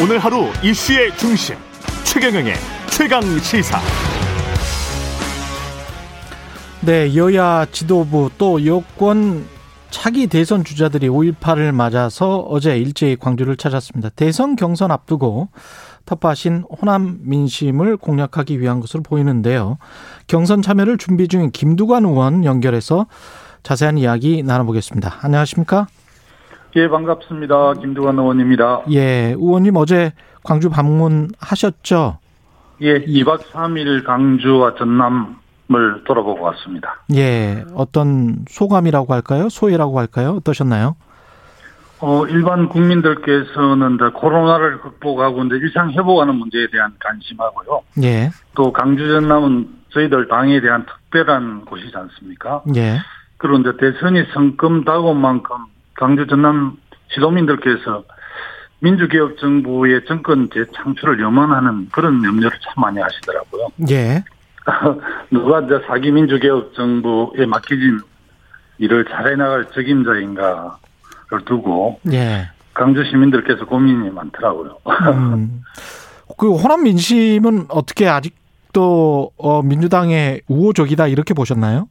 오늘 하루 이슈의 중심 최경영의 최강 시사. 네, 여야 지도부 또 여권 차기 대선 주자들이 5.18을 맞아서 어제 일제히 광주를 찾았습니다. 대선 경선 앞두고 텃밭인 호남 민심을 공략하기 위한 것으로 보이는데요. 경선 참여를 준비 중인 김두관 의원 연결해서 자세한 이야기 나눠보겠습니다. 안녕하십니까? 예, 반갑습니다. 김두관 의원입니다. 예, 의원님 어제 광주 방문하셨죠? 예, 2박 3일 강주와 전남을 돌아보고 왔습니다. 예, 어떤 소감이라고 할까요? 소회라고 할까요? 어떠셨나요? 어, 일반 국민들께서는 코로나를 극복하고 이제 일상 회복하는 문제에 대한 관심하고요. 예, 또 강주 전남은 저희들 당에 대한 특별한 곳이지 않습니까? 예, 그런데 대선이 성금 다가온 만큼 강주 전남 시도민들께서 민주개혁 정부의 정권 재창출을 염원하는 그런 염려를 참 많이 하시더라고요. 예, 누가 이제 사기 민주개혁 정부에 맡겨진 일을 잘해나갈 적임자인가를 두고 예. 강주 시민들께서 고민이 많더라고요. 음. 그 호남 민심은 어떻게 아직도 어, 민주당의 우호적이다 이렇게 보셨나요?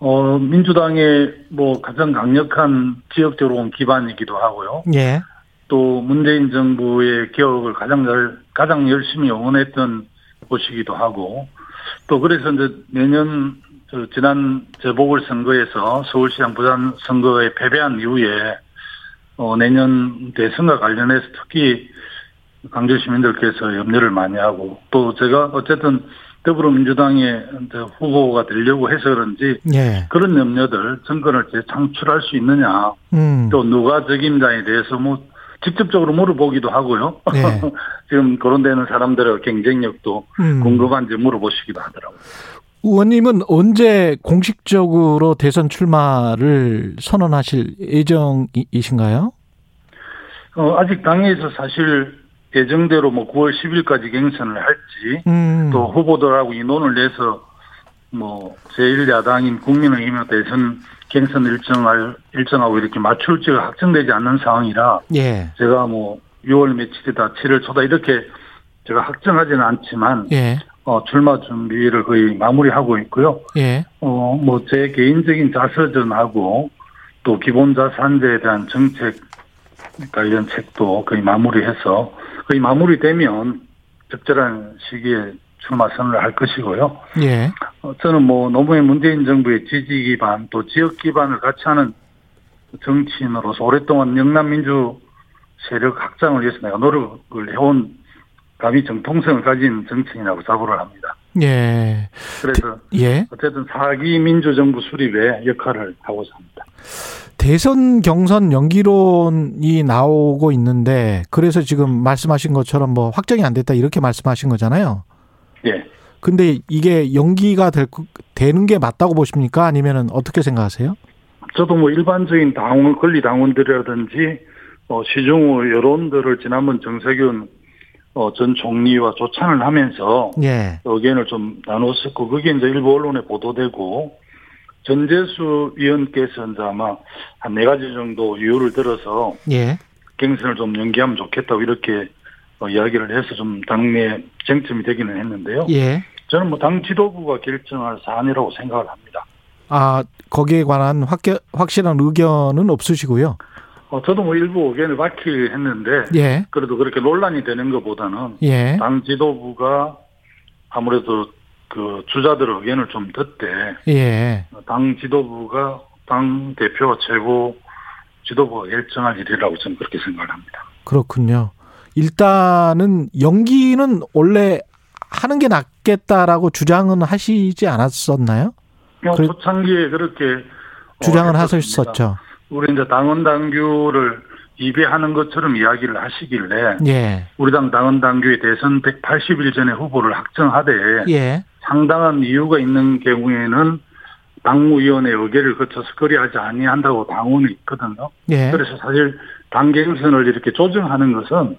어, 민주당의 뭐 가장 강력한 지역적으로 온 기반이기도 하고요. 예, 또 문재인 정부의 개혁을 가장 잘, 가장 열심히 응원했던 곳이기도 하고 또 그래서 이제 내년 저 지난 재보궐 선거에서 서울시장 부산 선거에 패배한 이후에 어, 내년 대선과 관련해서 특히 강주 시민들께서 염려를 많이 하고 또 제가 어쨌든 더불어민주당의 후보가 되려고 해서 그런지 예, 그런 염려들 정권을 재창출할 수 있느냐 음, 또 누가 적임자에 대해서 뭐 직접적으로 물어보기도 하고요. 네. 지금 거론되는 사람들의 경쟁력도 음. 궁금한지 물어보시기도 하더라고요. 의원님은 언제 공식적으로 대선 출마를 선언하실 예정이신가요? 어, 아직 당에서 사실 예정대로 뭐 9월 10일까지 경선을 할지 음, 또 후보들하고 인원을 내서 뭐 제1야당인 국민의힘의 대선 경선 일정을 일정하고 이렇게 맞출지가 확정되지 않는 상황이라 예, 제가 뭐 6월 며칠이다 7월 초다 이렇게 제가 확정하지는 않지만 예, 어, 출마 준비를 거의 마무리하고 있고요. 예, 어, 뭐, 제 개인적인 자서전하고 또 기본 자산제에 대한 정책 관련 책도 거의 마무리해서 거의 마무리되면 적절한 시기에 출마 선언을 할 것이고요. 예, 어, 저는 뭐, 노무현 문재인 정부의 지지 기반 또 지역 기반을 같이 하는 정치인으로서 오랫동안 영남 민주 세력 확장을 위해서 내가 노력을 해온 감히 정통성을 가진 정치인이라고 자부를 합니다. 예, 그래서 예. 어쨌든 사기 민주정부 수립의 역할을 하고자 합니다. 대선 경선 연기론이 나오고 있는데 그래서 지금 말씀하신 것처럼 뭐 확정이 안 됐다 이렇게 말씀하신 거잖아요. 예. 근데 이게 연기가 될, 거- 되는 게 맞다고 보십니까? 아니면은 어떻게 생각하세요? 저도 뭐 일반적인 당원, 권리 당원들이라든지, 어, 시중의 여론들을 지난번 정세균, 어, 전 총리와 조찬을 하면서 예. 의견을 좀 나눴었고, 그게 이제 일부 언론에 보도되고, 전재수 위원께서 이제 아마 한 네 가지 정도 이유를 들어서 예. 경선을 좀 연기하면 좋겠다고 이렇게 어, 이야기를 해서 좀 당내 쟁점이 되기는 했는데요. 예. 저는 뭐 당 지도부가 결정할 사안이라고 생각을 합니다. 아, 거기에 관한 확, 확실한 의견은 없으시고요. 어, 저도 뭐 일부 의견을 밝히긴 했는데, 예. 그래도 그렇게 논란이 되는 것보다는 예. 당 지도부가 아무래도 그 주자들의 의견을 좀 듣되, 예. 당 지도부가 당 대표와 최고 지도부가 결정할 일이라고 저는 그렇게 생각을 합니다. 그렇군요. 일단은 연기는 원래 하는 게 낫겠다라고 주장은 하시지 않았었나요? 뭐 그래- 초창기에 그렇게 어, 주장을. 하셨었죠. 우리 이제 당원 당규를 입에하는 것처럼 이야기를 하시길래 예. 우리 당 당원 당규의 대선 180일 전에 후보를 확정하되 예. 상당한 이유가 있는 경우에는 당무위원회 의결을 거쳐서 그리하지 아니한다고 당원이 있거든요. 예. 그래서 사실 당 경선을 이렇게 조정하는 것은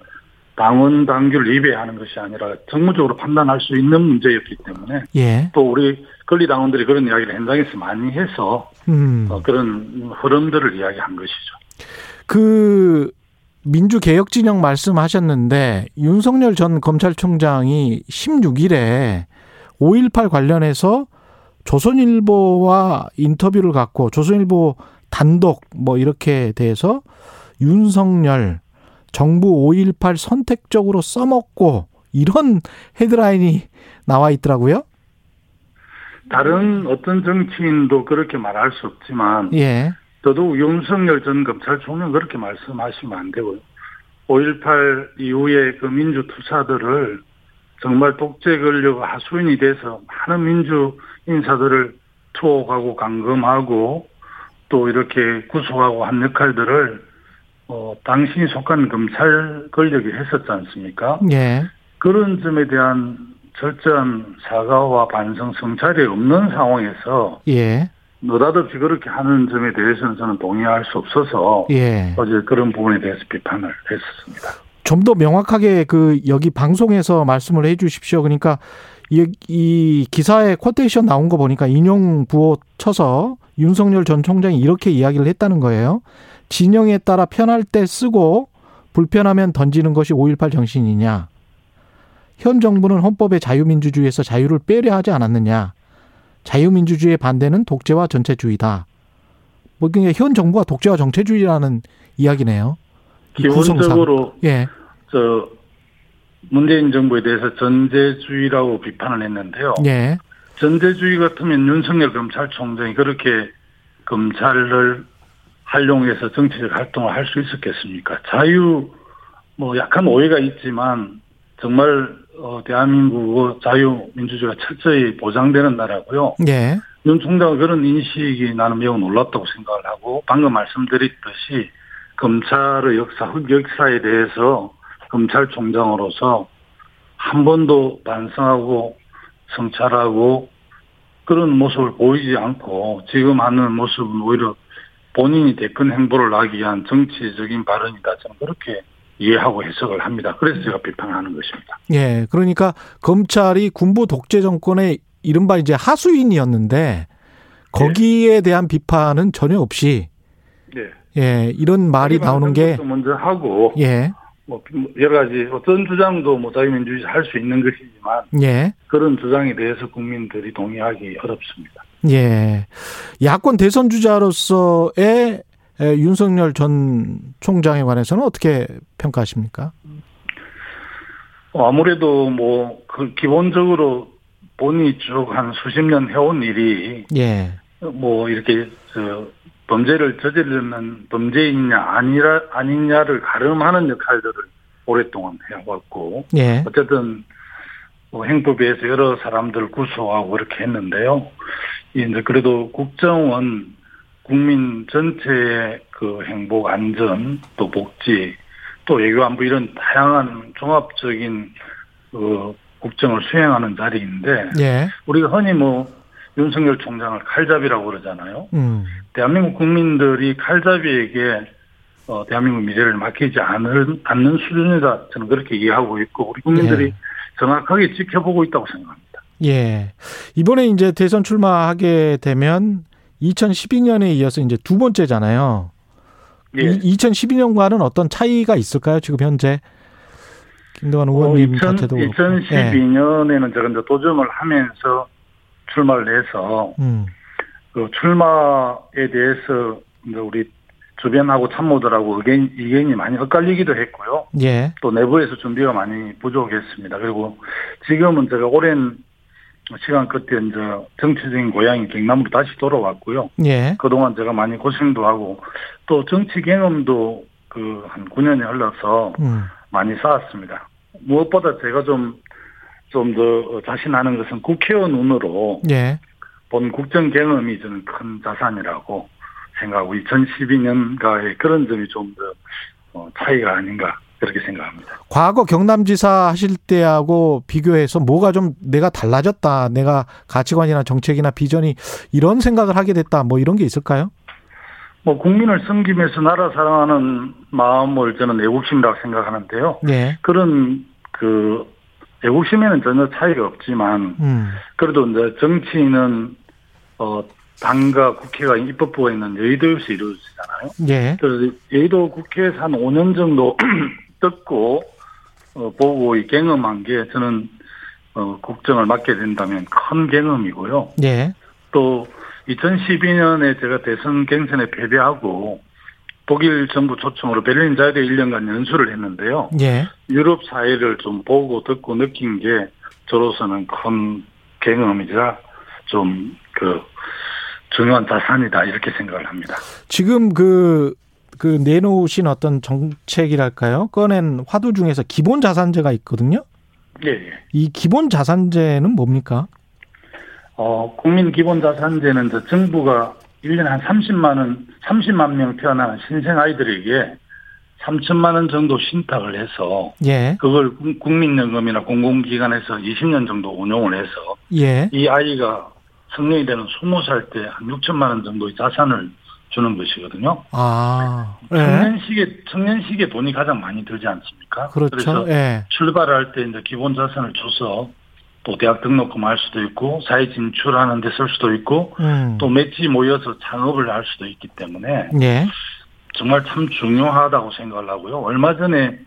당원 당규를 위배하는 것이 아니라 정무적으로 판단할 수 있는 문제였기 때문에 예. 또 우리 권리 당원들이 그런 이야기를 현장에서 많이 해서 음. 어, 그런 흐름들을 이야기한 것이죠. 그 민주개혁 진영 말씀하셨는데 윤석열 전 검찰총장이 16일에 5.18 관련해서 조선일보와 인터뷰를 갖고 조선일보 단독 뭐 이렇게 돼서 윤석열 정부 5.18 선택적으로 써먹고 이런 헤드라인이 나와 있더라고요. 다른 어떤 정치인도 그렇게 말할 수 없지만 예. 저도 윤석열 전 검찰총장 그렇게 말씀하시면 안 되고요. 5.18 이후에 그 민주 투사들을 정말 독재 권력 하수인이 돼서 많은 민주 인사들을 투옥하고 감금하고 또 이렇게 구속하고 한 역할들을 어 당신이 속한 검찰 권력이 했었지 않습니까? 예. 그런 점에 대한 철저한 사과와 반성 성찰이 없는 상황에서 예. 느닷없이 그렇게 하는 점에 대해서는 저는 동의할 수 없어서 예. 어제 그런 부분에 대해서 비판을 했었습니다. 좀 더 명확하게 그 여기 방송에서 말씀을 해 주십시오. 그러니까 이, 이 기사에 쿼테이션 나온 거 보니까 인용 부호 쳐서 윤석열 전 총장이 이렇게 이야기를 했다는 거예요. 진영에 따라 편할 때 쓰고 불편하면 던지는 것이 5.18 정신이냐. 현 정부는 헌법의 자유민주주의에서 자유를 빼려 하지 않았느냐. 자유민주주의의 반대는 독재와 전체주의다. 뭐 그냥 현 정부가 독재와 정체주의라는 이야기네요. 이 구성상. 기본적으로 예. 저 문재인 정부에 대해서 전제주의라고 비판을 했는데요. 예. 전제주의 같으면 윤석열 검찰총장이 그렇게 검찰을 활용해서 정치적 활동을 할 수 있었겠습니까? 자유 뭐 약간 오해가 있지만 정말 어, 대한민국 자유민주주의가 철저히 보장되는 나라고요. 예. 윤 총장은 그런 인식이 나는 매우 놀랍다고 생각을 하고 방금 말씀드렸듯이 검찰의 역사, 흑역사에 대해서 검찰총장으로서 한 번도 반성하고 성찰하고 그런 모습을 보이지 않고 지금 하는 모습은 오히려 본인이 대권 행보를 하기 위한 정치적인 발언이다. 저는 그렇게 이해하고 해석을 합니다. 그래서 제가 비판하는 것입니다. 예. 그러니까 검찰이 군부 독재 정권의 이른바 이제 하수인이었는데 거기에 대한 비판은 전혀 없이 네. 예, 이런 말이 나오는 게 먼저 하고 예. 뭐 여러 가지 어떤 주장도 뭐 자유민주주의 할 수 있는 것이지만 예. 그런 주장에 대해서 국민들이 동의하기 어렵습니다. 예. 야권 대선 주자로서의 에, 윤석열 전 총장에 관해서는 어떻게 평가하십니까? 어, 아무래도 뭐 그 기본적으로 본인이 쭉 한 수십 년 해온 일이 예. 뭐 이렇게 저 범죄를 저지르는 범죄인냐 아니라 아니냐를 가름하는 역할들을 오랫동안 해왔고 예. 어쨌든 뭐 행법에 의해서 여러 사람들 구속하고 그렇게 했는데요. 이제 그래도 국정원 국민 전체의 그 행복 안전 또 복지 또 외교 안보 이런 다양한 종합적인 그 국정을 수행하는 자리인데 예. 우리가 흔히 뭐 윤석열 총장을 칼잡이라고 그러잖아요. 음. 대한민국 국민들이 칼잡이에게 어, 대한민국 미래를 맡기지 않을, 않는 수준이다. 저는 그렇게 이해하고 있고, 우리 국민들이 예. 정확하게 지켜보고 있다고 생각합니다. 예. 이번에 이제 대선 출마하게 되면 2012년에 이어서 이제 두 번째잖아요. 예. 2012년과는 어떤 차이가 있을까요? 지금 현재 어, 의원님 2000, 자체도 그렇고. 예. 2012년에는 제가 이제 도전을 하면서 출마를 해서, 음. 그 출마에 대해서 이제 우리 주변하고 참모들하고 의견, 의견이 많이 엇갈리기도 했고요. 예. 또 내부에서 준비가 많이 부족했습니다. 그리고 지금은 제가 오랜 시간 끝에 이제 정치적인 고향이 경남으로 다시 돌아왔고요. 예. 그동안 제가 많이 고생도 하고 또 정치 경험도 그 한 9년이 흘러서 음. 많이 쌓았습니다. 무엇보다 제가 좀, 좀 더 자신하는 것은 국회의원 눈으로 예. 본 국정 경험이 저는 큰 자산이라고 생각하고 2012년과의 그런 점이 좀더 어, 차이가 아닌가 그렇게 생각합니다. 과거 경남지사 하실 때하고 비교해서 뭐가 좀 내가 달라졌다. 내가 가치관이나 정책이나 비전이 이런 생각을 하게 됐다. 뭐 이런 게 있을까요? 뭐 국민을 섬기면서 나라 사랑하는 마음을 저는 애국심이라고 생각하는데요. 예. 그런 그 애국심에는 전혀 차이가 없지만 음. 그래도 이제 정치인은 어 당과 국회가 입법부가 있는 여의도에서 이루어지잖아요. 예. 그래서 여의도 국회에서 한 5년 정도 듣고 어, 보고 이 경험한 게 저는 어, 국정을 맡게 된다면 큰 경험이고요. 예. 또 2012년에 제가 대선 경선에 패배하고 독일 정부 초청으로 베를린 자유대 1년간 연수를 했는데요. 예. 유럽 사회를 좀 보고 듣고 느낀 게 저로서는 큰 경험이자 좀 그 중요한 자산이다 이렇게 생각을 합니다. 지금 그, 그 내놓으신 어떤 정책이랄까요? 꺼낸 화두 중에서 기본 자산제가 있거든요. 예, 예. 이 기본 자산제는 뭡니까? 어, 국민 기본 자산제는 저 정부가 1년에 한 30만 원, 30만 명 태어난 신생 아이들에게 3천만 원 정도 신탁을 해서 예. 그걸 국- 국민연금이나 공공기관에서 20년 정도 운용을 해서 예. 이 아이가 성년이 되는 20살 때 한 6천만 원 정도의 자산을 주는 것이거든요. 아. 예. 청년식에, 청년식에 돈이 가장 많이 들지 않습니까? 그렇죠. 그래서 예. 출발할 때 이제 기본 자산을 줘서 또 대학 등록금 할 수도 있고 사회 진출하는 데 쓸 수도 있고 음. 또 맷이 모여서 창업을 할 수도 있기 때문에 예. 정말 참 중요하다고 생각을 하고요. 얼마 전에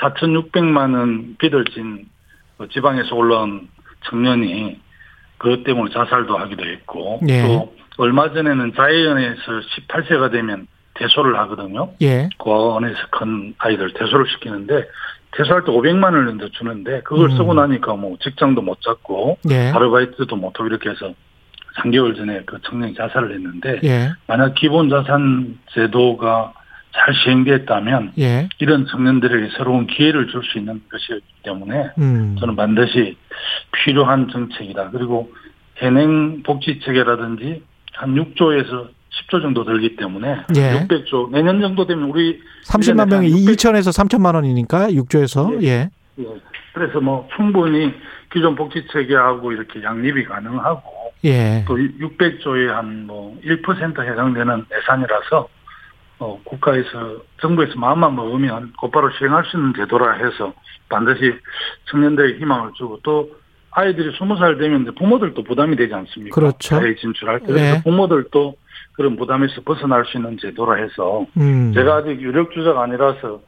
4,600만 원 빚을 진 지방에서 올라온 청년이 그것 때문에 자살도 하기도 했고 예. 또 얼마 전에는 자해연에서 18세가 되면 대소를 하거든요. 예. 고아원에서 큰 아이들 대소를 시키는데 대소할 때 500만 원을 이제 주는데 그걸 음. 쓰고 나니까 뭐 직장도 못 잡고 예. 아르바이트도 못하고 이렇게 해서 3개월 전에 그 청년이 자살을 했는데 예. 만약 기본 자산 제도가 잘 시행됐다면 예. 이런 청년들에게 새로운 기회를 줄 수 있는 것이기 때문에 음. 저는 반드시 필요한 정책이다. 그리고 현행 복지 체계라든지 한 6조에서 10조 정도 들기 때문에 예. 600조 내년 정도 되면 우리 30만 명이 600 2천에서 3천만 원이니까 6조에서 예. 예. 그래서 뭐 충분히 기존 복지 체계하고 이렇게 양립이 가능하고 예. 또 600조에 한 뭐 1% 해당되는 예산이라서 어 국가에서 정부에서 마음만 먹으면 곧바로 시행할 수 있는 제도라 해서 반드시 청년들에게 희망을 주고 또 아이들이 20살 되면 부모들도 부담이 되지 않습니까? 그렇죠. 사회 진출할 때 네. 부모들도 그런 부담에서 벗어날 수 있는 제도라 해서 음. 제가 아직 유력 주자가 아니라서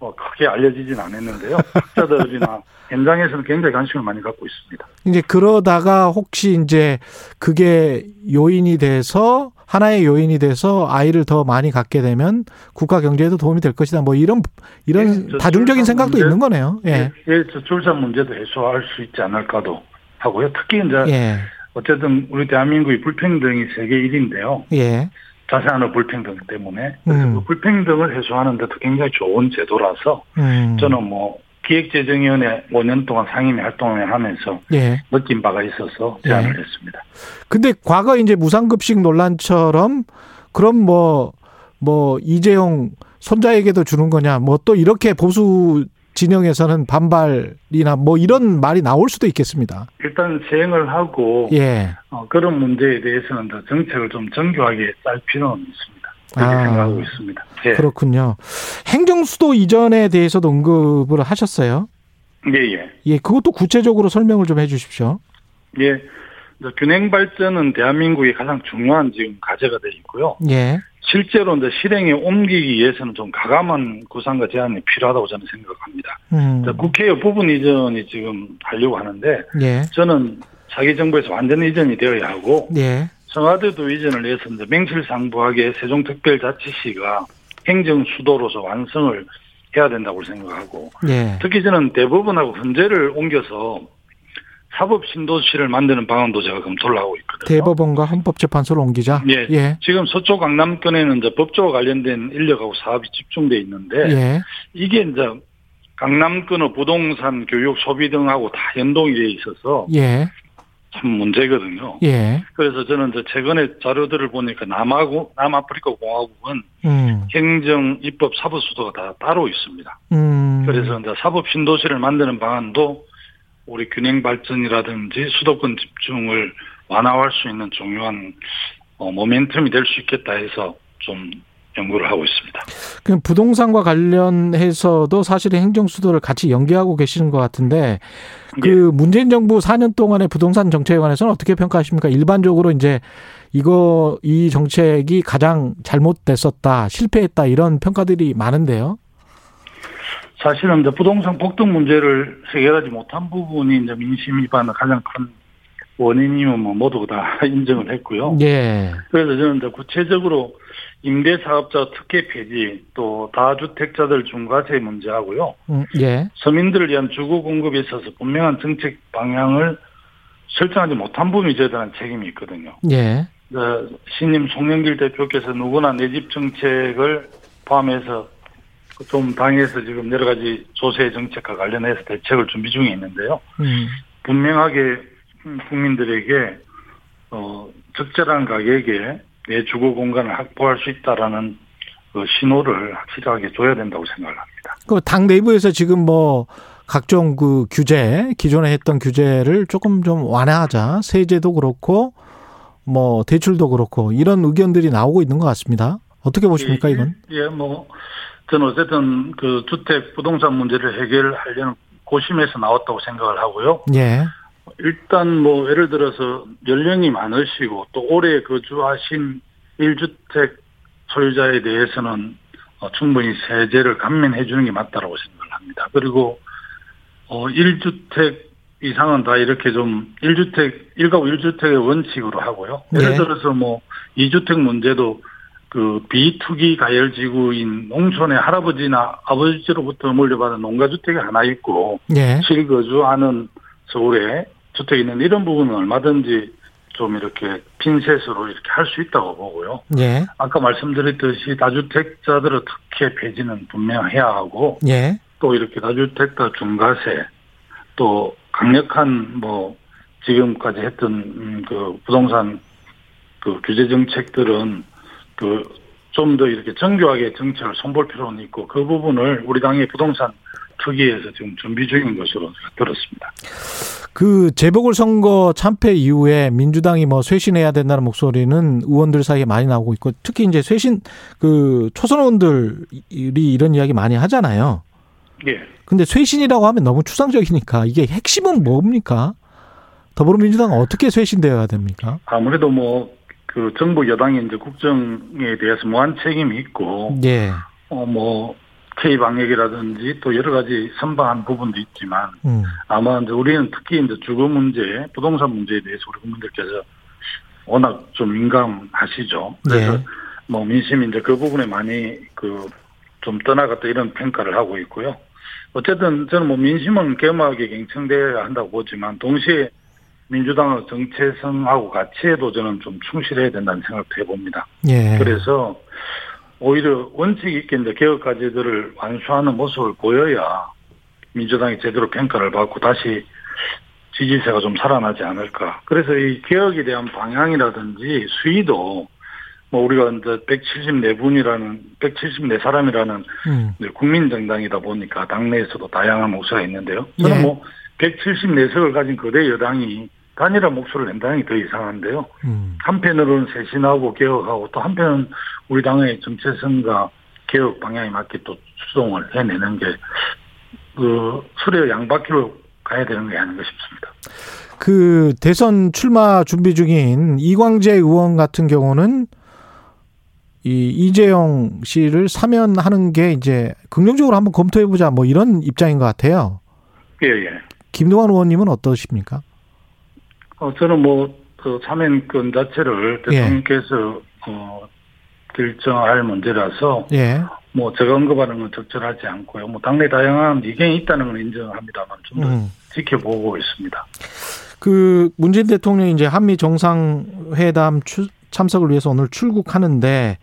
뭐 크게 알려지진 않았는데요. 학자들이나 현장에서는 굉장히 관심을 많이 갖고 있습니다. 이제 그러다가 혹시 이제 그게 요인이 돼서 하나의 요인이 돼서 아이를 더 많이 갖게 되면 국가 경제에도 도움이 될 것이다. 뭐 이런 이런 예, 저 다중적인 생각도 문제, 있는 거네요. 예. 예, 저 출산 문제도 해소할 수 있지 않을까도 하고요. 특히 이제 예. 어쨌든 우리 대한민국이 불평등이 세계 1위인데요. 예. 자세한 불평등 때문에 음. 그 불평등을 해소하는 데도 굉장히 좋은 제도라서 음. 저는 뭐 기획재정위원회 5년 동안 상임위 활동을 하면서 예. 느낀 바가 있어서 제안을 했습니다. 근데 과거 이제 무상급식 논란처럼 그럼 뭐, 뭐, 이재용 손자에게도 주는 거냐, 뭐 또 이렇게 보수 진영에서는 반발이나 뭐 이런 말이 나올 수도 있겠습니다. 일단 시행을 하고 예. 어, 그런 문제에 대해서는 더 정책을 좀 정교하게 짤 필요는 있습니다. 그렇게 아. 생각하고 있습니다. 예. 그렇군요. 행정수도 이전에 대해서도 언급을 하셨어요. 예, 예. 예, 그것도 구체적으로 설명을 좀 해 주십시오. 예. 균형 발전은 대한민국의 가장 중요한 지금 과제가 되어 있고요. 예. 실제로 이제 실행에 옮기기 위해서는 좀 가감한 구상과 제안이 필요하다고 저는 생각합니다. 음. 자, 국회의 부분 이전이 지금 하려고 하는데 예. 저는 차기 정부에서 완전 이전이 되어야 하고 예. 청와대도 이전을 해서 이제 명실상부하게 세종특별자치시가 행정 수도로서 완성을 해야 된다고 생각하고 예. 특히 저는 대법원하고 헌재를 옮겨서 사법 신도시를 만드는 방안도 제가 검토를 하고 있거든요. 대법원과 헌법재판소를 옮기자. 예. 예. 지금 서초 강남권에는 이제 법조와 관련된 인력하고 사업이 집중돼 있는데 예. 이게 이제 강남권의 부동산, 교육, 소비 등하고 다 연동이 돼 있어서 예. 참 문제거든요. 예. 그래서 저는 이제 최근에 자료들을 보니까 남하고 남아프리카 공화국은 음. 행정, 입법, 사법 수도가 다 따로 있습니다. 음. 그래서 이제 사법 신도시를 만드는 방안도 우리 균형 발전이라든지 수도권 집중을 완화할 수 있는 중요한 어, 모멘텀이 될 수 있겠다 해서 좀 연구를 하고 있습니다. 그 부동산과 관련해서도 사실은 행정 수도를 같이 연계하고 계시는 것 같은데 그 예. 문재인 정부 4년 동안의 부동산 정책에 관해서는 어떻게 평가하십니까? 일반적으로 이제 이거 이 정책이 가장 잘못됐었다, 실패했다 이런 평가들이 많은데요. 사실은 이제 부동산 폭등 문제를 해결하지 못한 부분이 이제 민심 위반의 가장 큰 원인이면 뭐 모두 다 인정을 했고요. 예. 그래서 저는 이제 구체적으로 임대사업자 특혜 폐지 또 다주택자들 중과세 문제하고요. 음, 예. 서민들을 위한 주거 공급에 있어서 분명한 정책 방향을 설정하지 못한 부분이 저희들한 책임이 있거든요. 예. 어, 신임 송영길 대표께서 누구나 내 집 정책을 포함해서 좀 당에서 지금 여러 가지 조세 정책과 관련해서 대책을 준비 중에 있는데요. 음. 분명하게 국민들에게 어, 적절한 가격에 내 주거 공간을 확보할 수 있다라는 그 신호를 확실하게 줘야 된다고 생각을 합니다. 그 당 내부에서 지금 뭐 각종 그 규제 기존에 했던 규제를 조금 좀 완화하자 세제도 그렇고 뭐 대출도 그렇고 이런 의견들이 나오고 있는 것 같습니다. 어떻게 보십니까 예, 이건? 예, 뭐 저는 어쨌든 그 주택 부동산 문제를 해결하려는 고심에서 나왔다고 생각을 하고요. 예. 일단 뭐 예를 들어서 연령이 많으시고 또 오래 거주하신 1주택 소유자에 대해서는 어, 충분히 세제를 감면해 주는 게 맞다라고 생각을 합니다. 그리고 어 1주택 이상은 다 이렇게 좀 1주택 1가구 1주택의 원칙으로 하고요. 예를 네. 들어서 뭐 2주택 문제도 그 비투기 가열 지구인 농촌의 할아버지나 아버지로부터 물려받은 농가주택이 하나 있고 예. 실거주하는 서울에 주택이 있는 이런 부분은 얼마든지 좀 이렇게 핀셋으로 이렇게 할 수 있다고 보고요. 예. 아까 말씀드렸듯이 다주택자들의 특혜 폐지는 분명해야 하고 예. 또 이렇게 다주택자 중과세 또 강력한 뭐 지금까지 했던 음, 그 부동산 그 규제 정책들은 그 좀 더 이렇게 정교하게 정책을 손볼 필요는 있고 그 부분을 우리 당의 부동산 특위에서 지금 준비 중인 것으로 들었습니다. 그 재보궐 선거 참패 이후에 민주당이 뭐 쇄신해야 된다는 목소리는 의원들 사이에 많이 나오고 있고 특히 이제 쇄신 그 초선 의원들이 이런 이야기 많이 하잖아요. 예. 근데 쇄신이라고 하면 너무 추상적이니까 이게 핵심은 뭡니까? 더불어민주당은 어떻게 쇄신되어야 됩니까? 아무래도 뭐 그 정부 여당이 이제 국정에 대해서 무한 책임이 있고 예. 어 뭐 K 방역이라든지 또 여러 가지 선방한 부분도 있지만 음. 아마 이제 우리는 특히 이제 주거 문제, 부동산 문제에 대해서 우리 국민들께서 워낙 좀 민감하시죠. 그래서 예. 뭐 민심이 이제 그 부분에 많이 그 좀 떠나갔다 이런 평가를 하고 있고요. 어쨌든 저는 뭐 민심은 개막에 경청돼야 한다고 보지만 동시에 민주당의 정체성하고 가치에도 저는 좀 충실해야 된다는 생각도 해봅니다. 예. 그래서 오히려 원칙 있게 이제 개혁 과제들을 완수하는 모습을 보여야 민주당이 제대로 평가를 받고 다시 지지세가 좀 살아나지 않을까. 그래서 이 개혁에 대한 방향이라든지 수위도 뭐 우리가 이제 174분이라는 174사람이라는 음. 국민정당이다 보니까 당내에서도 다양한 목소리가 있는데요. 저는 예. 뭐 174석을 가진 거대 여당이 단일한 목소리를 낸다는 게더 이상한데요. 음. 한편으로는 쇄신하고 개혁하고 또 한편은 우리 당의 정체성과 개혁 방향에 맞게 또 추동을 해내는 게, 그, 수레 양바퀴로 가야 되는 게 아닌가 싶습니다. 그 대선 출마 준비 중인 이광재 의원 같은 경우는 이 이재용 씨를 사면하는 게 이제 긍정적으로 한번 검토해 보자 뭐 이런 입장인 것 같아요. 예, 예. 김동완 의원님은 어떠십니까? 어, 저는 뭐, 그 사면권 자체를 예. 대통령께서, 어, 결정할 문제라서, 예. 뭐, 제가 언급하는 건 적절하지 않고요. 뭐, 당내 다양한 의견이 있다는 건 인정합니다만, 좀더 음. 지켜보고 있습니다. 그 문재인 대통령이 이제 한미 정상회담 추- 참석을 위해서 오늘 출국하는데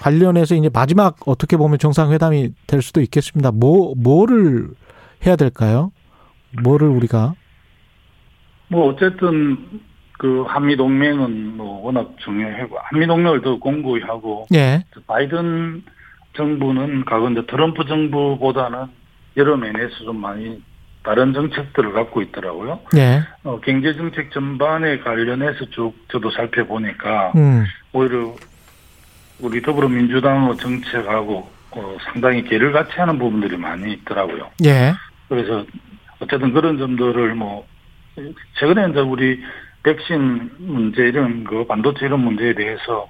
관련해서 이제 마지막 어떻게 보면 정상회담이 될 수도 있겠습니다. 뭐 뭐를 해야 될까요? 뭐를 우리가 뭐 어쨌든 그 한미 동맹은 뭐 워낙 중요하고 한미 동맹을 더 공고히 하고 예. 바이든 정부는 이제 트럼프 정부보다는 여러 면에서 좀 많이 다른 정책들을 갖고 있더라고요. 예. 어, 경제 정책 전반에 관련해서 쭉 저도 살펴보니까 음. 오히려 우리 더불어민주당의 정책하고 어, 상당히 괴를 같이 하는 부분들이 많이 있더라고요. 예. 그래서 어쨌든 그런 점들을 뭐 최근에 이제 우리 백신 문제 이런 거 반도체 이런 문제에 대해서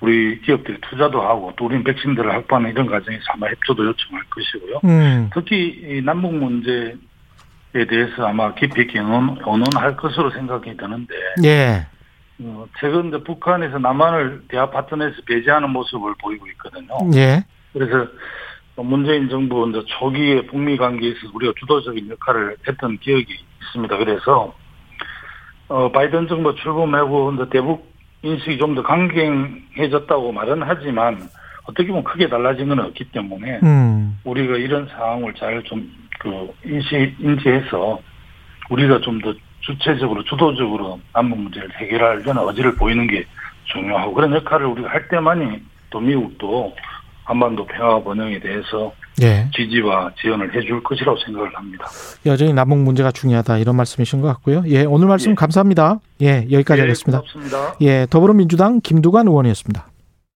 우리 기업들이 투자도 하고 또 우리는 백신들을 확보하는 이런 과정에서 아마 협조도 요청할 것이고요. 음. 특히 이 남북 문제에 대해서 아마 깊이 의논, 의논할 것으로 생각이 드는데 예. 어, 최근 이제 북한에서 남한을 대화 파트너에서 배제하는 모습을 보이고 있거든요. 예. 그래서 문재인 정부 이제 초기에 북미 관계에서 우리가 주도적인 역할을 했던 기억이 있습니다. 그래서 어 바이든 정부 출범하고 이제 대북 인식이 좀 더 강경해졌다고 말은 하지만 어떻게 보면 크게 달라진 건 없기 때문에 음. 우리가 이런 상황을 잘 좀 그 인식 인지해서 우리가 좀 더 주체적으로 주도적으로 남북 문제를 해결하려는 의지를 보이는 게 중요하고 그런 역할을 우리가 할 때만이 또 미국도 한반도 평화 번영에 대해서 예. 지지와 지원을 해줄 것이라고 생각을 합니다. 여전히 남북 문제가 중요하다 이런 말씀이신 것 같고요. 예. 오늘 말씀 예. 감사합니다. 예. 여기까지 예, 하겠습니다. 고맙습니다. 예. 더불어민주당 김두관 의원이었습니다.